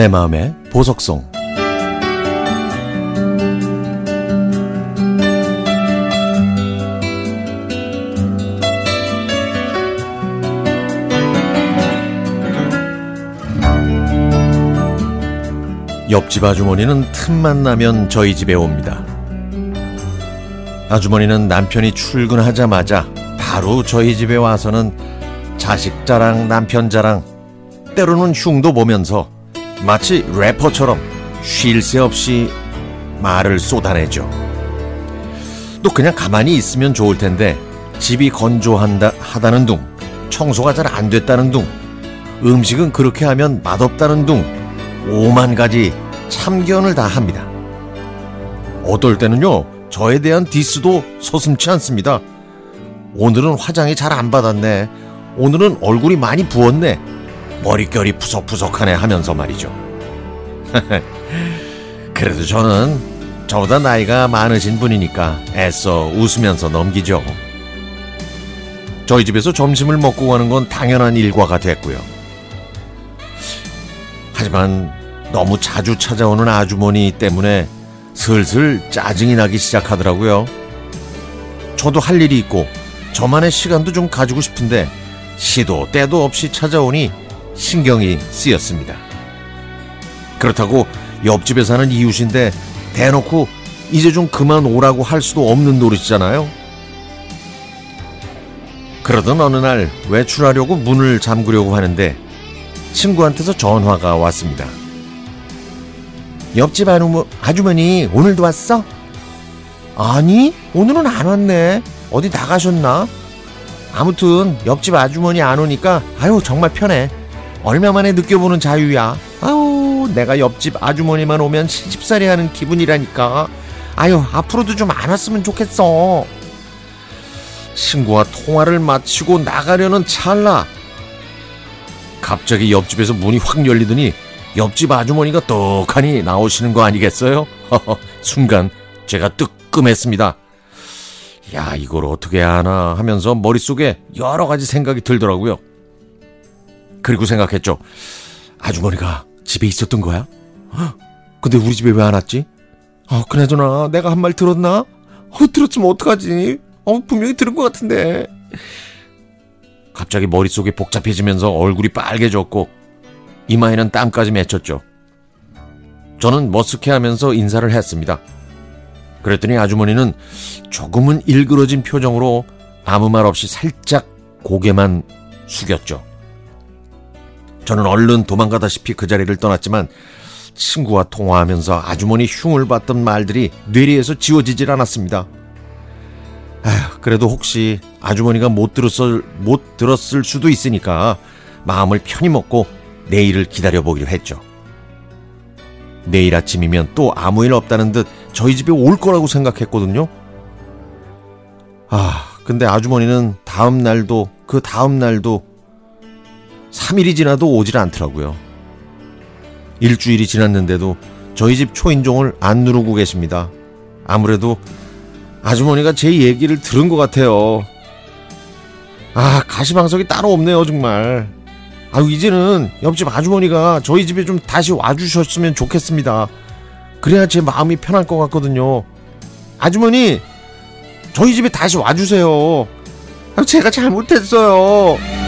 내 마음의 보석송 옆집 아주머니는 틈만 나면 저희 집에 옵니다. 아주머니는 남편이 출근하자마자 바로 저희 집에 와서는 자식 자랑, 남편 자랑, 때로는 흉도 보면서 마치 래퍼처럼 쉴 새 없이 말을 쏟아내죠. 또 그냥 가만히 있으면 좋을 텐데 집이 건조한다 하다는 둥, 청소가 잘 안 됐다는 둥, 음식은 그렇게 하면 맛없다는 둥, 오만 가지 참견을 다 합니다. 어떨 때는요, 저에 대한 디스도 서슴치 않습니다. 오늘은 화장이 잘 안 받았네. 오늘은 얼굴이 많이 부었네. 머릿결이 푸석푸석하네 하면서 말이죠. 그래도 저는 저보다 나이가 많으신 분이니까 애써 웃으면서 넘기죠. 저희 집에서 점심을 먹고 가는 건 당연한 일과가 됐고요. 하지만 너무 자주 찾아오는 아주머니 때문에 슬슬 짜증이 나기 시작하더라고요. 저도 할 일이 있고 저만의 시간도 좀 가지고 싶은데 시도 때도 없이 찾아오니 신경이 쓰였습니다. 그렇다고 옆집에 사는 이웃인데 대놓고 이제 좀 그만 오라고 할 수도 없는 노릇이잖아요. 그러던 어느 날 외출하려고 문을 잠그려고 하는데 친구한테서 전화가 왔습니다. 옆집 아주머, 아주머니 오늘도 왔어? 아니 오늘은 안 왔네 어디 나가셨나? 아무튼 옆집 아주머니 안 오니까 아유 정말 편해 얼마 만에 느껴보는 자유야 아유 내가 옆집 아주머니만 오면 시집살이 하는 기분이라니까 아유 앞으로도 좀 안 왔으면 좋겠어 친구와 통화를 마치고 나가려는 찰나 갑자기 옆집에서 문이 확 열리더니 옆집 아주머니가 떡하니 나오시는 거 아니겠어요? 순간 제가 뜨끔했습니다. 야, 이걸 어떻게 하나 하면서 머릿속에 여러 가지 생각이 들더라고요. 그리고 생각했죠. 아주머니가 집에 있었던 거야? 근데 우리 집에 왜 안 왔지? 어, 그나저나 내가 한 말 들었나? 어, 들었으면 어떡하지? 어, 분명히 들은 것 같은데. 갑자기 머릿속이 복잡해지면서 얼굴이 빨개졌고 이마에는 땀까지 맺혔죠. 저는 머쓱해하면서 인사를 했습니다. 그랬더니 아주머니는 조금은 일그러진 표정으로 아무 말 없이 살짝 고개만 숙였죠. 저는 얼른 도망가다시피 그 자리를 떠났지만 친구와 통화하면서 아주머니 흉을 봤던 말들이 뇌리에서 지워지질 않았습니다. 아휴, 그래도 혹시 아주머니가 못 들었을, 못 들었을 수도 있으니까 마음을 편히 먹고 내일을 기다려보기로 했죠. 내일 아침이면 또 아무 일 없다는 듯 저희 집에 올 거라고 생각했거든요. 아, 근데 아주머니는 다음 날도 그 다음 날도 3일이 지나도 오질 않더라고요. 일주일이 지났는데도 저희 집 초인종을 안 누르고 계십니다. 아무래도 아주머니가 제 얘기를 들은 것 같아요. 아, 가시방석이 따로 없네요, 정말. 아유 이제는 옆집 아주머니가 저희 집에 좀 다시 와주셨으면 좋겠습니다. 그래야 제 마음이 편할 것 같거든요. 아주머니 저희 집에 다시 와주세요. 제가 잘못했어요.